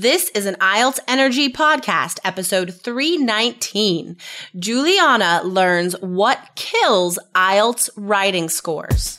This is an IELTS Energy podcast, episode 319. Juliana learns what kills IELTS writing scores.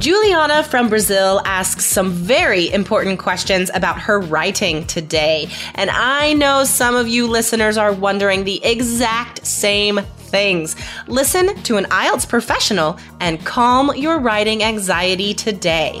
Juliana from Brazil asks some very important questions about her writing today. And I know some of you listeners are wondering the exact same things. Listen to an IELTS professional and calm your writing anxiety today.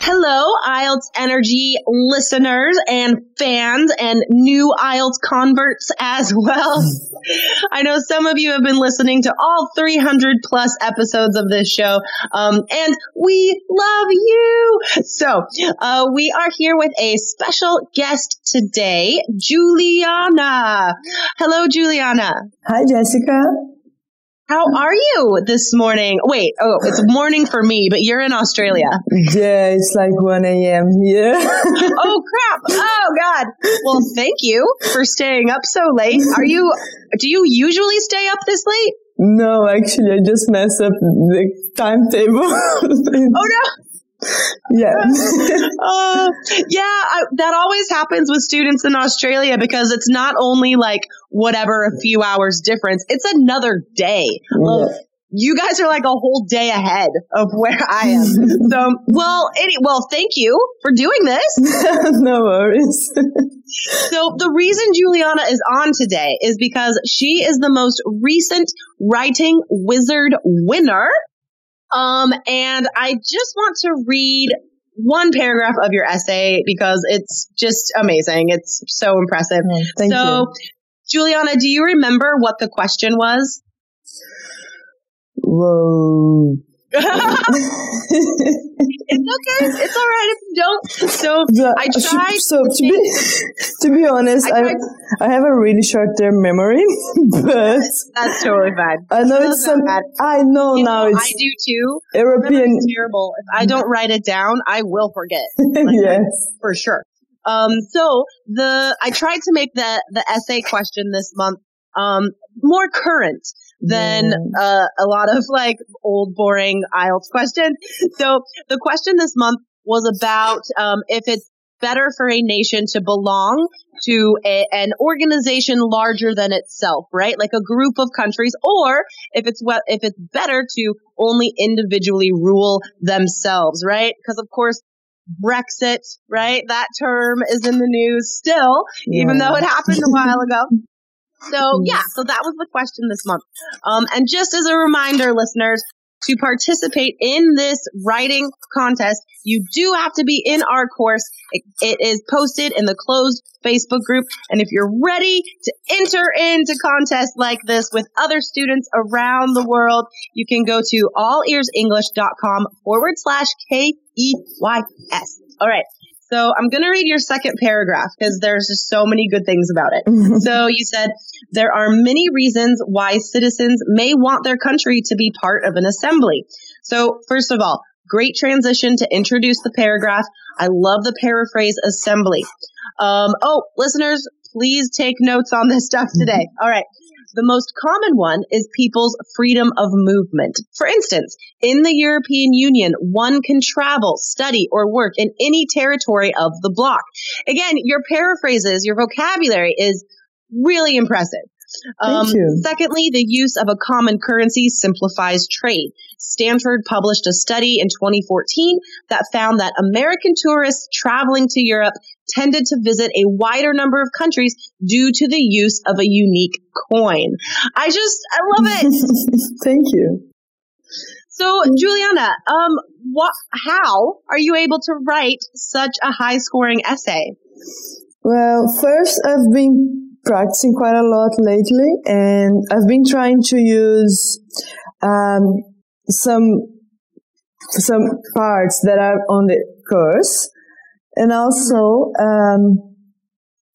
Hello, IELTS Energy listeners and fans and new IELTS converts as well. I know some of you have been listening to all 300 plus episodes of this show, um, and we love you. So, uh, we are here with a special guest today, Juliana. Hello, Juliana. Hi, Jessica. How are you this morning? Wait, oh, it's morning for me, but you're in Australia. Yeah, it's like 1 a.m. here. oh crap. Oh god. Well, thank you for staying up so late. Are you, do you usually stay up this late? no, actually, I just messed up the timetable. Oh no. Yeah. Uh, yeah, I, that always happens with students in Australia because it's not only like whatever a few hours difference, it's another day. Look, you guys are like a whole day ahead of where I am. so, well, any, well, thank you for doing this. no worries. So the reason Juliana is on today is because she is the most recent writing wizard winner. Um, and I just want to read one paragraph of your essay because it's just amazing. It's so impressive. Oh, thank so, you. Juliana, do you remember what the question was? Whoa. It's okay. It's all right if you don't. So The- I tried. so to be to be honest, I I I have a really short term memory, but That's totally fine. I know It's it's some. bad. I know You now know, it's I do too. European. Terrible. If I don't write it down, I will forget. yes. for sure. Um, so the I tried to make the the essay question this month um more current than uh, a lot of like old boring IELTS questions. So the question this month was about um, if it's better for a nation to belong to a, an organization larger than itself, right? Like a group of countries, or if it's well, if it's better to only individually rule themselves, right? Because of course. Brexit, right? That term is in the news still, even Yeah. though it happened a while ago. So yeah, so that was the question this month. Um, and just as a reminder, listeners, to participate in this writing contest, you do have to be in our course. It, it is posted in the closed Facebook group. And if you're ready to enter into contests like this with other students around the world, you can go to allearsenglish.com forward slash K-E-Y-S. All right. So I'm going to read your second paragraph because there's just so many good things about it. So you said there are many reasons why citizens may want their country to be part of an assembly. So first of all, great transition to introduce the paragraph. I love the paraphrase assembly. Um, oh, listeners, please take notes on this stuff mm-hmm. today. All right. The most common one is people's freedom of movement. For instance, in the European Union, one can travel, study, or work in any territory of the bloc. Again, your paraphrases, your vocabulary is really impressive. Um, Secondly, the use of a common currency simplifies trade. Stanford published a study in 2014 that found that American tourists traveling to Europe tended to visit a wider number of countries due to the use of a unique coin. I just, I love it. Thank you. So, Juliana, um, what, how are you able to write such a high scoring essay? Well, first, I've been practicing quite a lot lately, and I've been trying to use um, some some parts that are on the course, and also um,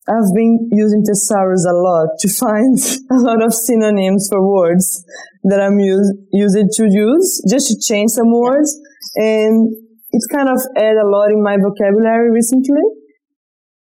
I've been using thesaurus a lot to find a lot of synonyms for words that I'm use, using to use, just to change some words. And it's kind of add a lot in my vocabulary recently.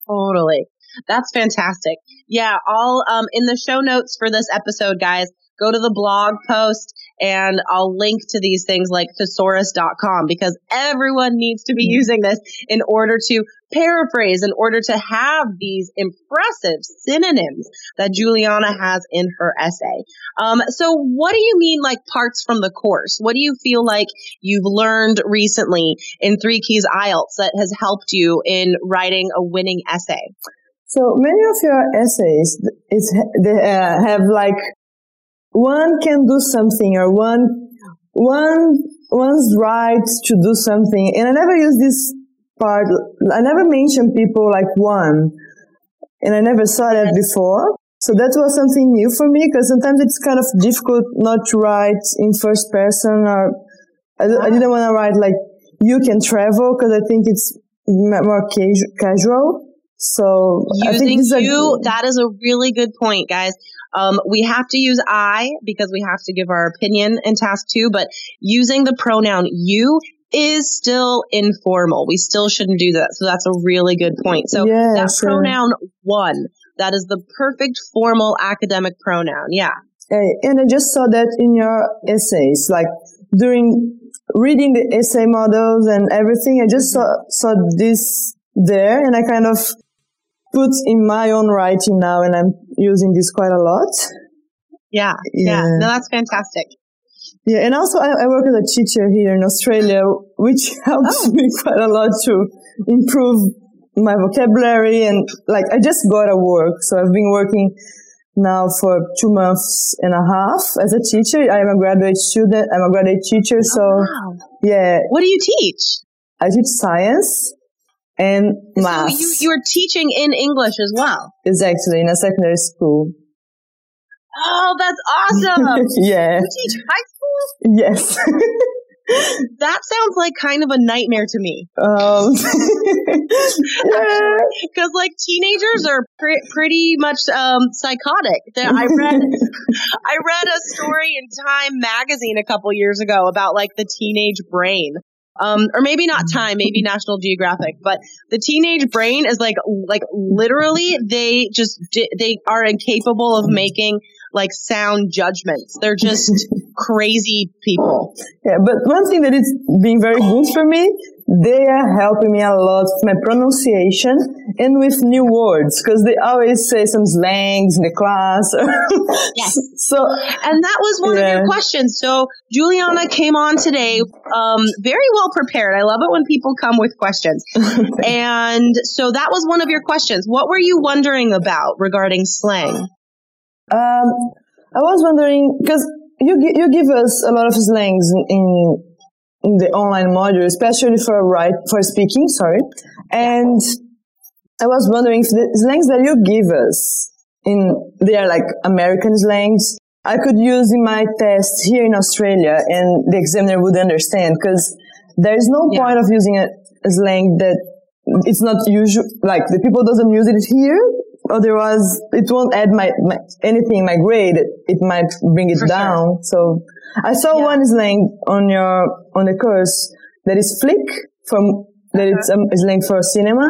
Totally. That's fantastic. Yeah, all um, in the show notes for this episode, guys, go to the blog post and I'll link to these things like thesaurus.com because everyone needs to be mm-hmm. using this in order to paraphrase, in order to have these impressive synonyms that Juliana has in her essay. Um, so what do you mean like parts from the course? What do you feel like you've learned recently in Three Keys IELTS that has helped you in writing a winning essay? So many of your essays, it's, they uh, have like one can do something or one one one's right to do something. And i never use this part. I never mention people like one. And i never saw that before. So that was something new for me because sometimes it's kind of difficult not to write in first person or i, I didn't want to write like you can travel because i think it's more casual so using you, a, that is a really good point, guys. Um, we have to use I because we have to give our opinion in task two, but using the pronoun you is still informal. We still shouldn't do that. So that's a really good point. So yeah, that pronoun one, that is the perfect formal academic pronoun. Yeah. And I just saw that in your essays, like during reading the essay models and everything, I just saw, saw this there and I kind of put in my own writing now and I'm using this quite a lot. Yeah. Yeah. yeah. No, that's fantastic. Yeah. And also I, I, work as a teacher here in Australia, which helps oh. me quite a lot to improve my vocabulary and like I just got a work. So I've been working now for two months and a half as a teacher. I am a graduate student. I'm a graduate teacher. Oh, so wow. yeah. What do you teach? I teach science and math. So you, you're teaching in English as well. Exactly, in a secondary school. Oh, that's awesome. yeah. You teach high school? Yes. that sounds like kind of a nightmare to me. Um, because like teenagers are pre- pretty much um, psychotic. I read I read a story in Time magazine a couple years ago about like the teenage brain um, or maybe not mm-hmm. Time, maybe National Geographic, but the teenage brain is like, like literally they just, they are incapable of making like sound judgments. They're just crazy people. Yeah, but one thing that is being very good for me they are helping me a lot with my pronunciation and with new words because they always say some slangs in the class. yes. So, and that was one yeah. of your questions. So Juliana came on today, um, very well prepared. I love it when people come with questions. and so that was one of your questions. What were you wondering about regarding slang? Um, I was wondering because you you give us a lot of slangs in in the online module, especially for write for speaking. Sorry, and I was wondering if the slangs that you give us in they are like American slangs. I could use in my test here in Australia, and the examiner would understand because there is no yeah. point of using a, a slang that it's not usual. Like the people doesn't use it here. Otherwise, it won't add my, my anything in my grade. It, it might bring it For down. Sure. So I saw yeah. one slang on your on the course that is flick from that uh-huh. it's um, is linked for cinema,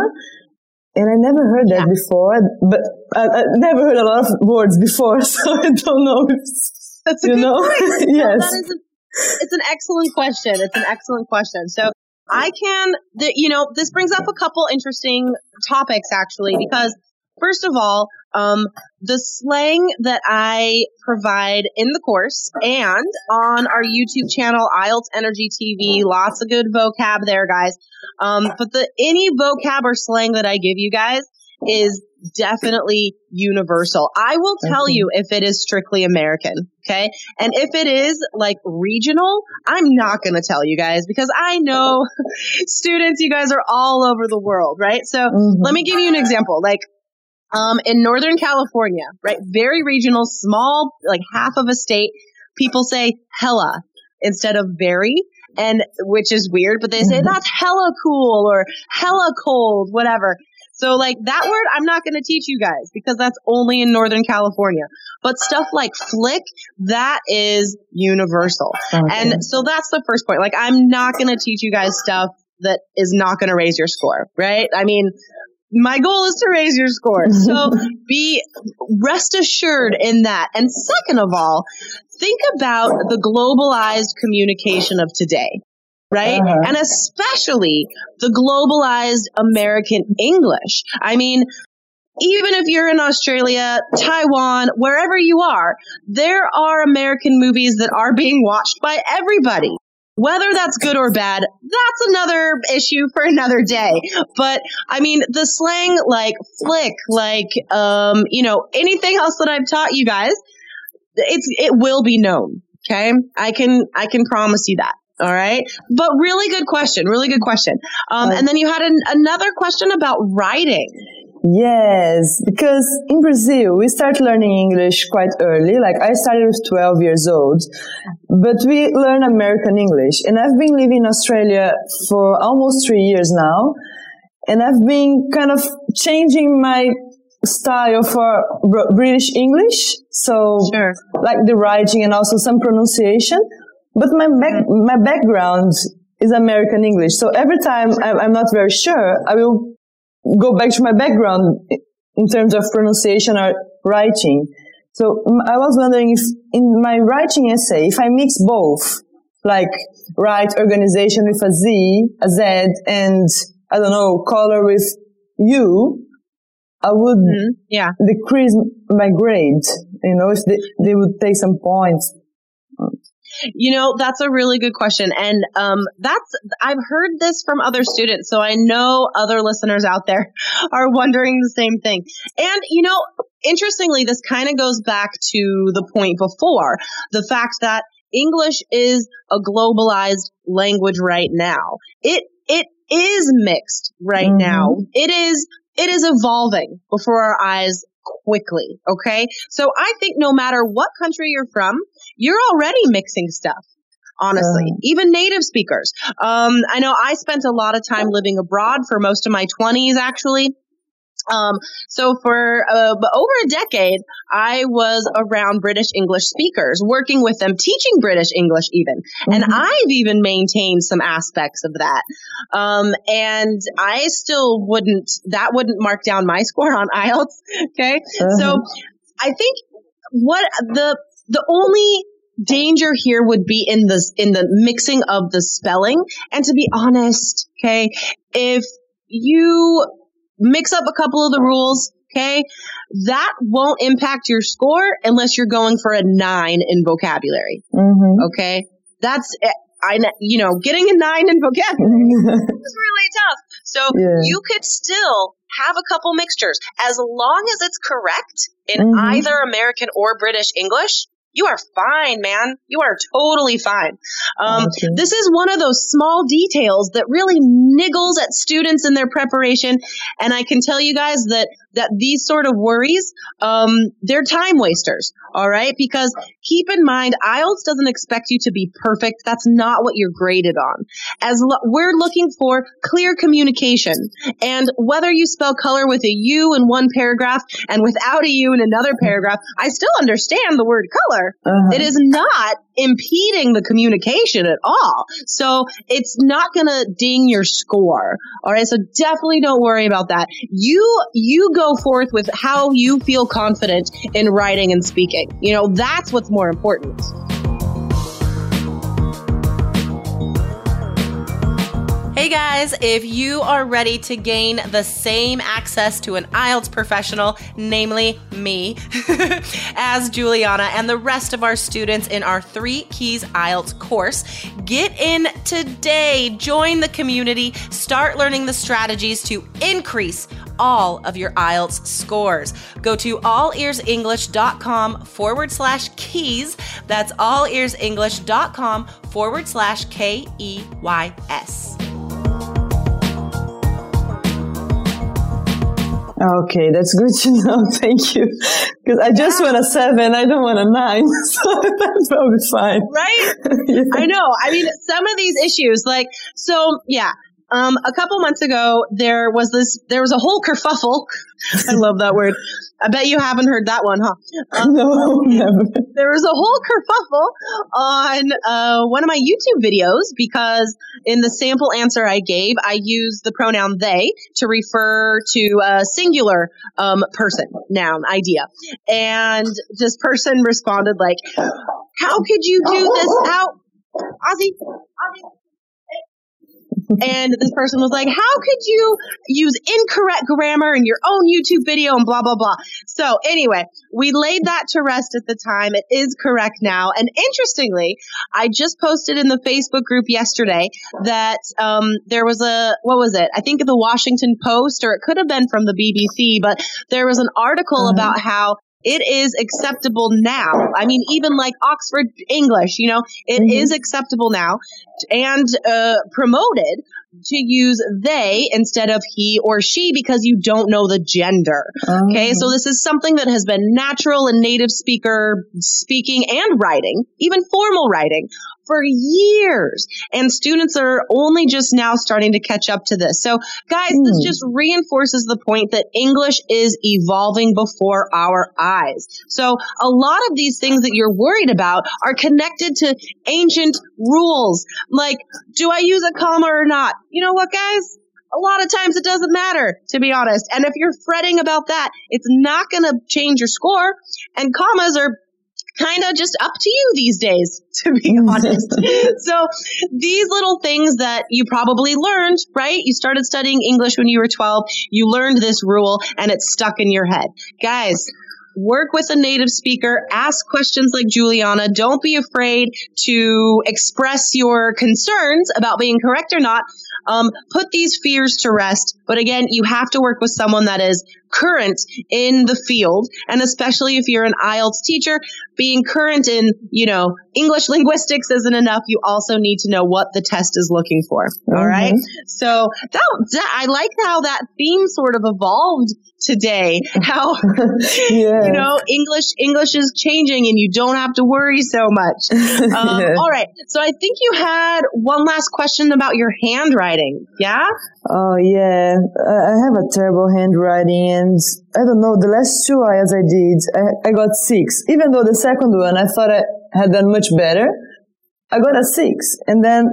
and I never heard that yeah. before. But I, I, never heard a lot of words before, so I don't know. If, That's you know, yes. a, it's an excellent question. It's an excellent question. So I can, the, you know, this brings up a couple interesting topics actually because first of all, um, the slang that I provide in the course and on our YouTube channel, IELTS Energy TV, lots of good vocab there, guys. Um, but the any vocab or slang that I give you guys is definitely universal. I will tell you if it is strictly American. Okay. And if it is like regional, I'm not going to tell you guys because I know students, you guys are all over the world, right? So mm-hmm. let me give you an example. Like, um, in Northern California, right? Very regional, small, like half of a state. People say hella instead of very and which is weird, but they say mm-hmm. that's hella cool or hella cold, whatever. So like that word, I'm not going to teach you guys because that's only in Northern California. But stuff like flick, that is universal. Okay. And so that's the first point. Like I'm not going to teach you guys stuff that is not going to raise your score, right? I mean, my goal is to raise your score. So be rest assured in that. And second of all, think about the globalized communication of today right? Uh-huh. And especially the globalized American English. I mean, even if you're in Australia, Taiwan, wherever you are, there are American movies that are being watched by everybody. Whether that's good or bad, that's another issue for another day. But I mean, the slang like flick, like, um, you know, anything else that I've taught you guys, it's, it will be known. Okay. I can, I can promise you that. All right. But really good question. Really good question. Um, and then you had an, another question about writing. Yes, because in Brazil, we start learning English quite early. Like I started with 12 years old, but we learn American English. And I've been living in Australia for almost three years now. And I've been kind of changing my style for British English. So sure. like the writing and also some pronunciation. But my back, mm-hmm. my background is American English. So every time I'm not very sure, I will go back to my background in terms of pronunciation or writing. So I was wondering if in my writing essay, if I mix both, like write organization with a Z, a Z, and I don't know, color with U, I would mm-hmm. yeah. decrease my grade. You know, if they, they would take some points. You know, that's a really good question. And um, that's, I've heard this from other students. So I know other listeners out there are wondering the same thing. And, you know, interestingly, this kind of goes back to the point before the fact that English is a globalized language right now. It, it is mixed right mm-hmm. now. It is, it is evolving before our eyes quickly. Okay. So I think no matter what country you're from, you're already mixing stuff honestly, uh, even native speakers. Um, I know I spent a lot of time living abroad for most of my 20s, actually. Um, so for uh, over a decade, I was around British English speakers, working with them, teaching British English even, mm-hmm. and I've even maintained some aspects of that. Um, and I still wouldn't, that wouldn't mark down my score on IELTS. Okay, uh-huh. so I think what the the only danger here would be in the in the mixing of the spelling. And to be honest, okay, if you mix up a couple of the rules, okay, that won't impact your score unless you're going for a nine in vocabulary. Mm-hmm. Okay, that's I you know getting a nine in vocabulary is really tough. So yeah. you could still have a couple mixtures as long as it's correct in mm-hmm. either American or British English you are fine, man. You are totally fine. Um. This is one of those small details that really niggles at students in their preparation. And I can tell you guys that that these sort of worries, um, they're time wasters. All right. Because keep in mind, IELTS doesn't expect you to be perfect. That's not what you're graded on. As lo- we're looking for clear communication and whether you spell color with a U in one paragraph and without a U in another paragraph, I still understand the word color. Uh-huh. It is not impeding the communication at all. So it's not going to ding your score. All right. So definitely don't worry about that. You, you go forth with how you feel confident in writing and speaking. You know, that's what's more important. Guys, if you are ready to gain the same access to an IELTS professional, namely me, as Juliana and the rest of our students in our Three Keys IELTS course, get in today. Join the community. Start learning the strategies to increase all of your IELTS scores. Go to allearsenglish.com forward slash keys. That's allearsenglish.com forward slash K E Y S. Okay, that's good to know. Thank you. Because I just want a seven. I don't want a nine. So that's probably fine. Right? yeah. I know. I mean, some of these issues, like, so yeah, um, a couple months ago, there was this, there was a whole kerfuffle. I love that word. I bet you haven't heard that one, huh? Um, no, never. There was a whole kerfuffle on uh, one of my YouTube videos because in the sample answer I gave, I used the pronoun they to refer to a singular um, person, noun, idea. And this person responded like, how could you do this? out, Ozzy, Ozzy, and this person was like, how could you use incorrect grammar in your own YouTube video and blah, blah, blah. So anyway, we laid that to rest at the time. It is correct now. And interestingly, I just posted in the Facebook group yesterday that um, there was a, what was it? I think the Washington Post, or it could have been from the BBC, but there was an article uh-huh. about how it is acceptable now. I mean, even like Oxford English, you know, it mm-hmm. is acceptable now and uh, promoted to use they instead of he or she because you don't know the gender. Okay. So this is something that has been natural in native speaker speaking and writing, even formal writing for years. And students are only just now starting to catch up to this. So guys, mm. this hmm. just reinforces the point that English is evolving before our eyes. So a lot of these things that you're worried about are connected to ancient rules. Like, do I use a comma or not? You know what, guys? a lot of times it doesn't matter, to be honest. And if you're fretting about that, it's not going to change your score. And commas are kind of just up to you these days, to be honest. so these little things that you probably learned, right? You started studying English when you were 12. You learned this rule and it's stuck in your head. Guys, work with a native speaker, ask questions like Juliana. Don't be afraid to express your concerns about being correct or not. Um, put these fears to rest. But again, you have to work with someone that is current in the field. And especially if you're an IELTS teacher, being current in, you know, English linguistics isn't enough. You also need to know what the test is looking for. Mm-hmm. All right. So that, that, I like how that theme sort of evolved today. How, yeah. you know, English, English is changing and you don't have to worry so much. Um, yeah. All right. So I think you had one last question about your handwriting. Yeah? Oh, yeah. I have a terrible handwriting and I don't know, the last two IELTS I did, I, I got six. Even though the second one I thought I had done much better, I got a six. And then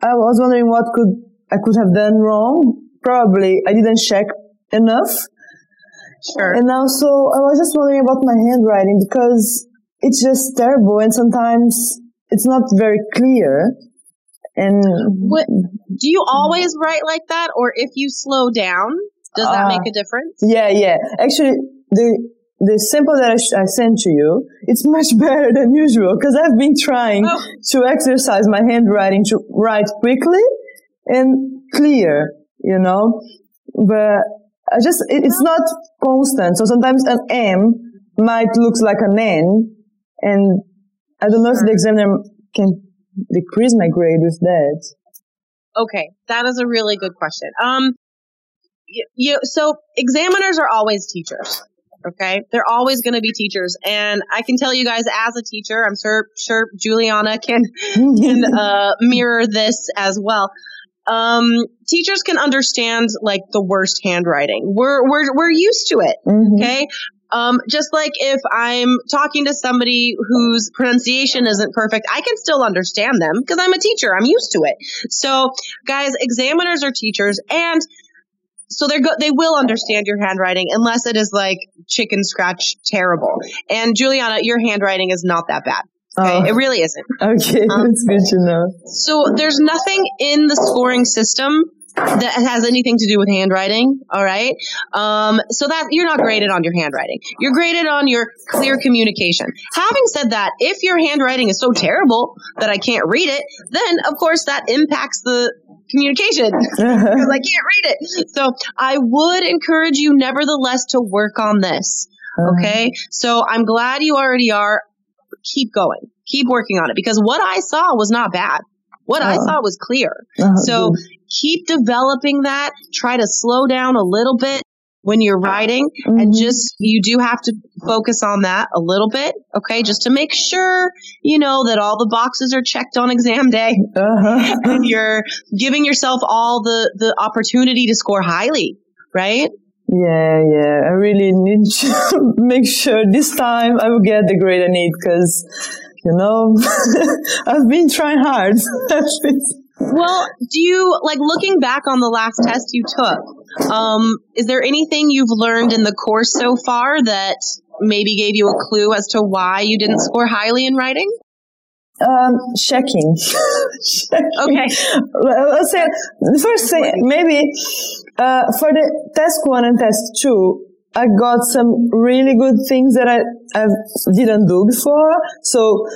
I was wondering what could I could have done wrong. Probably I didn't check enough. Sure. And also, I was just wondering about my handwriting because it's just terrible and sometimes it's not very clear. And what, do you always write like that, or if you slow down, does that uh, make a difference? Yeah, yeah. Actually, the the sample that I, sh- I sent to you, it's much better than usual because I've been trying oh. to exercise my handwriting to write quickly and clear, you know. But I just, it, it's not constant. So sometimes an M might look like an N and I don't know if the examiner can decrease my grade with that. Okay. That is a really good question. Um, you, you so examiners are always teachers. Okay. They're always going to be teachers. And I can tell you guys as a teacher, I'm sure, sure Juliana can, can, uh, mirror this as well um, teachers can understand like the worst handwriting. We're we're we're used to it. Mm-hmm. Okay. Um, just like if I'm talking to somebody whose pronunciation isn't perfect, I can still understand them because I'm a teacher. I'm used to it. So, guys, examiners are teachers, and so they're go- they will understand your handwriting unless it is like chicken scratch terrible. And Juliana, your handwriting is not that bad. Okay, Oh. it really isn't. Okay, Um, that's good to know. So there's nothing in the scoring system that has anything to do with handwriting. All right. Um, so that you're not graded on your handwriting. You're graded on your clear communication. Having said that, if your handwriting is so terrible that I can't read it, then of course that impacts the communication because I can't read it. So I would encourage you nevertheless to work on this. Okay. So I'm glad you already are. Keep going. Keep working on it because what I saw was not bad. What I saw was clear. Uh-huh, So keep developing that. Try to slow down a little bit when you're writing and Mhm. just, you do have to focus on that a little bit. Okay. Just to make sure, you know, that all the boxes are checked on exam day Uh-huh. and you're giving yourself all the, the opportunity to score highly. Right? Yeah, yeah. I really need to make sure this time I will get the grade I need because, you know, I've been trying hard. Well, do you like looking back on the last test you took? Um, is there anything you've learned in the course so far that maybe gave you a clue as to why you didn't score highly in writing? um, checking. checking. Okay. Well, I'll say the first thing, maybe uh, for the test one and test two, I got some really good things that I, I didn't do before. So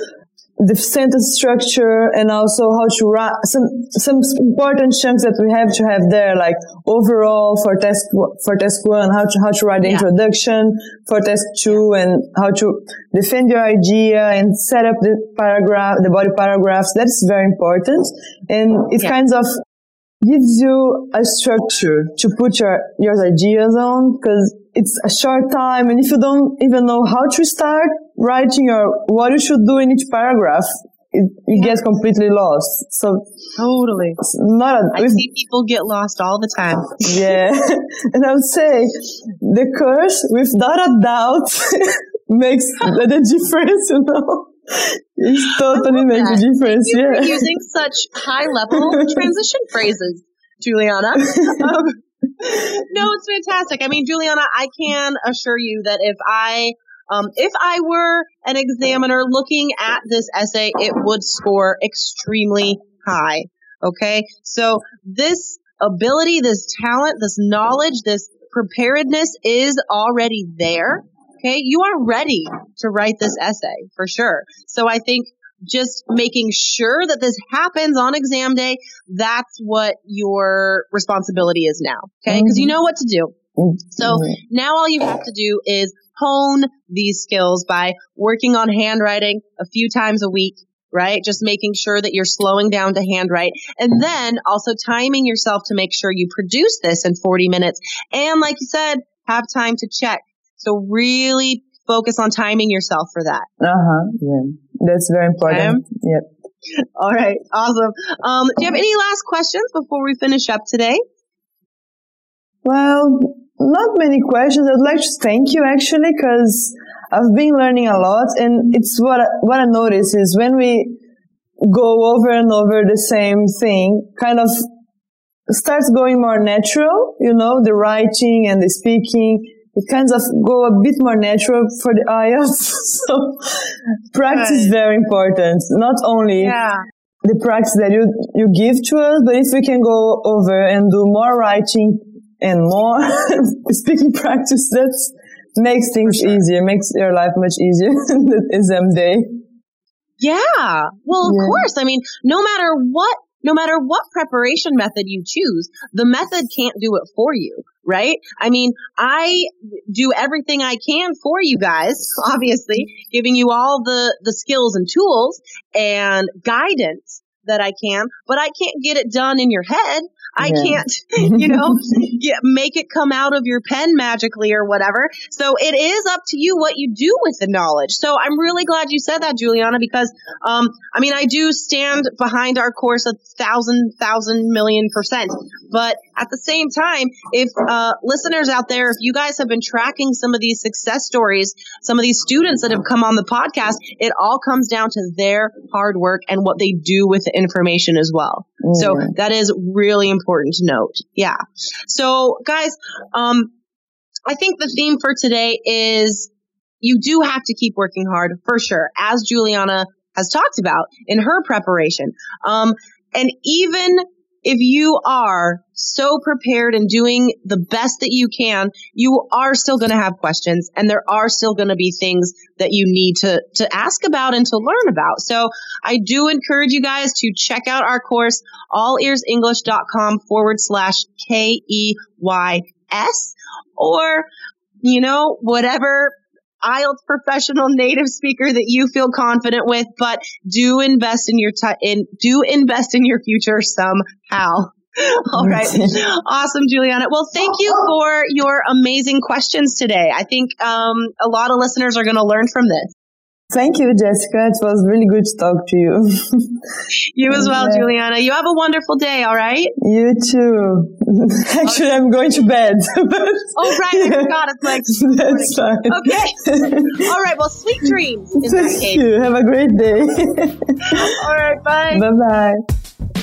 the sentence structure and also how to write some some important chunks that we have to have there, like overall for test for test one, how to how to write the Yeah. introduction for test two, and how to defend your idea and set up the paragraph, the body paragraphs. That's very important, and it Yeah. kinds of gives you a structure to put your your ideas on because it's a short time and if you don't even know how to start writing or what you should do in each paragraph it, you get completely lost so Totally. it's not a, I see people get lost all the time. yeah and i would say the course without a doubt makes the difference you know it totally makes a difference You're yeah using such high level transition phrases, Juliana. Um, no, it's fantastic. I mean, Juliana, I can assure you that if I um, if I were an examiner looking at this essay, it would score extremely high. Okay. So this ability, this talent, this knowledge, this preparedness is already there. Okay. You are ready to write this essay for sure. So I think just making sure that this happens on exam day, that's what your responsibility is now. Okay. Because you know what to do. So Mhm. now all you have to do is hone these skills by working on handwriting a few times a week, right? Just making sure that you're slowing down to handwrite and then also timing yourself to make sure you produce this in 40 minutes. And like you said, have time to check. So really focus on timing yourself for that. uh-huh yeah that's very important yep All right. Awesome. Um, do you have any last questions before we finish up today? Well, not many questions. I'd like to thank you actually because I've been learning a lot and it's what I, what I notice is when we go over and over the same thing, kind of starts going more natural, you know, the writing and the speaking. It kind of go a bit more natural for the IELTS. so practice is Right. very important. Not only the practice that you you give to us, but if we can go over and do more writing and more speaking practice, that makes things easier, makes your life much easier in the exam day. Yeah. Well, of Yeah. course. I mean, no matter what, no matter what preparation method you choose, the method can't do it for you, right? I mean, I do everything I can for you guys, obviously, giving you all the, the skills and tools and guidance that I can, but I can't get it done in your head. I Yeah. can't, you know, get, make it come out of your pen magically or whatever. So it is up to you what you do with the knowledge. So I'm really glad you said that, Juliana, because, um, I mean, I do stand behind our course a thousand, thousand million percent. But at the same time, if, uh, listeners out there, if you guys have been tracking some of these success stories, some of these students that have come on the podcast, it all comes down to their hard work and what they do with the information as well. So that is really important to note. Yeah. So guys, um, I think the theme for today is you do have to keep working hard for sure. As Juliana has talked about in her preparation. Um, and even if you are so prepared and doing the best that you can, you are still going to have questions and there are still going to be things that you need to, to ask about and to learn about. So I do encourage you guys to check out our course, allearsenglish.com forward slash K E Y S or, you know, whatever IELTS professional native speaker that you feel confident with, but do invest in your time in do invest in your future somehow. All right. awesome, Juliana. Well, thank you for your amazing questions today. I think um, a lot of listeners are going to learn from this. Thank you, Jessica. It was really good to talk to you. you as well, yeah. Juliana. You have a wonderful day, all right? You too. Actually, I'm going to bed. oh, right. I forgot. It's like, That's fine. Okay. all right. Well, sweet dreams. Thank you. Have a great day. all right. Bye. Bye bye.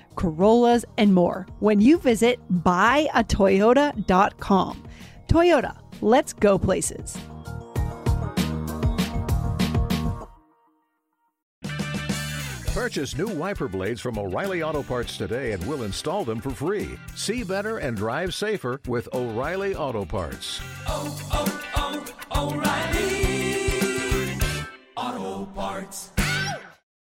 Corollas, and more when you visit buyatoyota.com. Toyota, let's go places. Purchase new wiper blades from O'Reilly Auto Parts today and we'll install them for free. See better and drive safer with O'Reilly Auto Parts. Oh, oh, oh, O'Reilly Auto Parts.